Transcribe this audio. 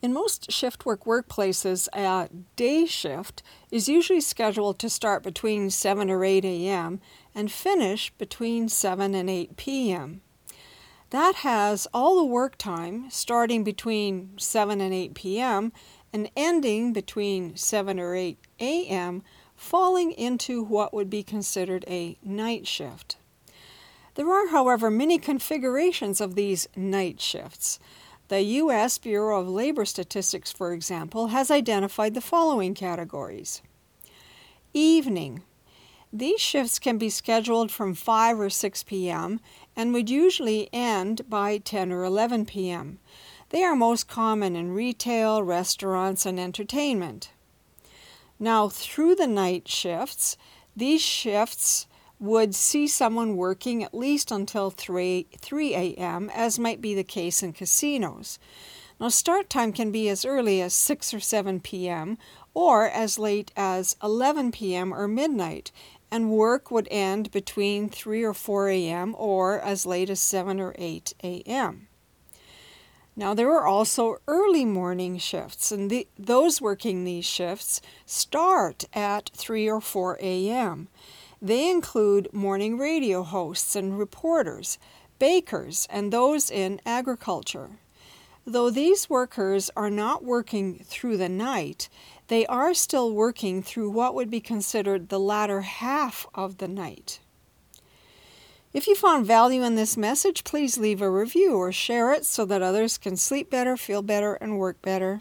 In most shift work workplaces, a day shift is usually scheduled to start between 7 or 8 a.m. and finish between 7 and 8 p.m. That has all the work time starting between 7 and 8 p.m. and ending between 7 or 8 a.m., falling into what would be considered a night shift. There are, however, many configurations of these night shifts. The U.S. Bureau of Labor Statistics, for example, has identified the following categories Evening. These shifts can be scheduled from 5 or 6 p.m. and would usually end by 10 or 11 p.m. They are most common in retail, restaurants, and entertainment. Now, through the night shifts, these shifts would see someone working at least until 3, 3 a.m., as might be the case in casinos. Now, start time can be as early as 6 or 7 p.m. or as late as 11 p.m. or midnight, and work would end between 3 or 4 a.m. or as late as 7 or 8 a.m. Now, there are also early morning shifts, and the, those working these shifts start at 3 or 4 a.m. They include morning radio hosts and reporters, bakers, and those in agriculture. Though these workers are not working through the night, they are still working through what would be considered the latter half of the night. If you found value in this message, please leave a review or share it so that others can sleep better, feel better, and work better.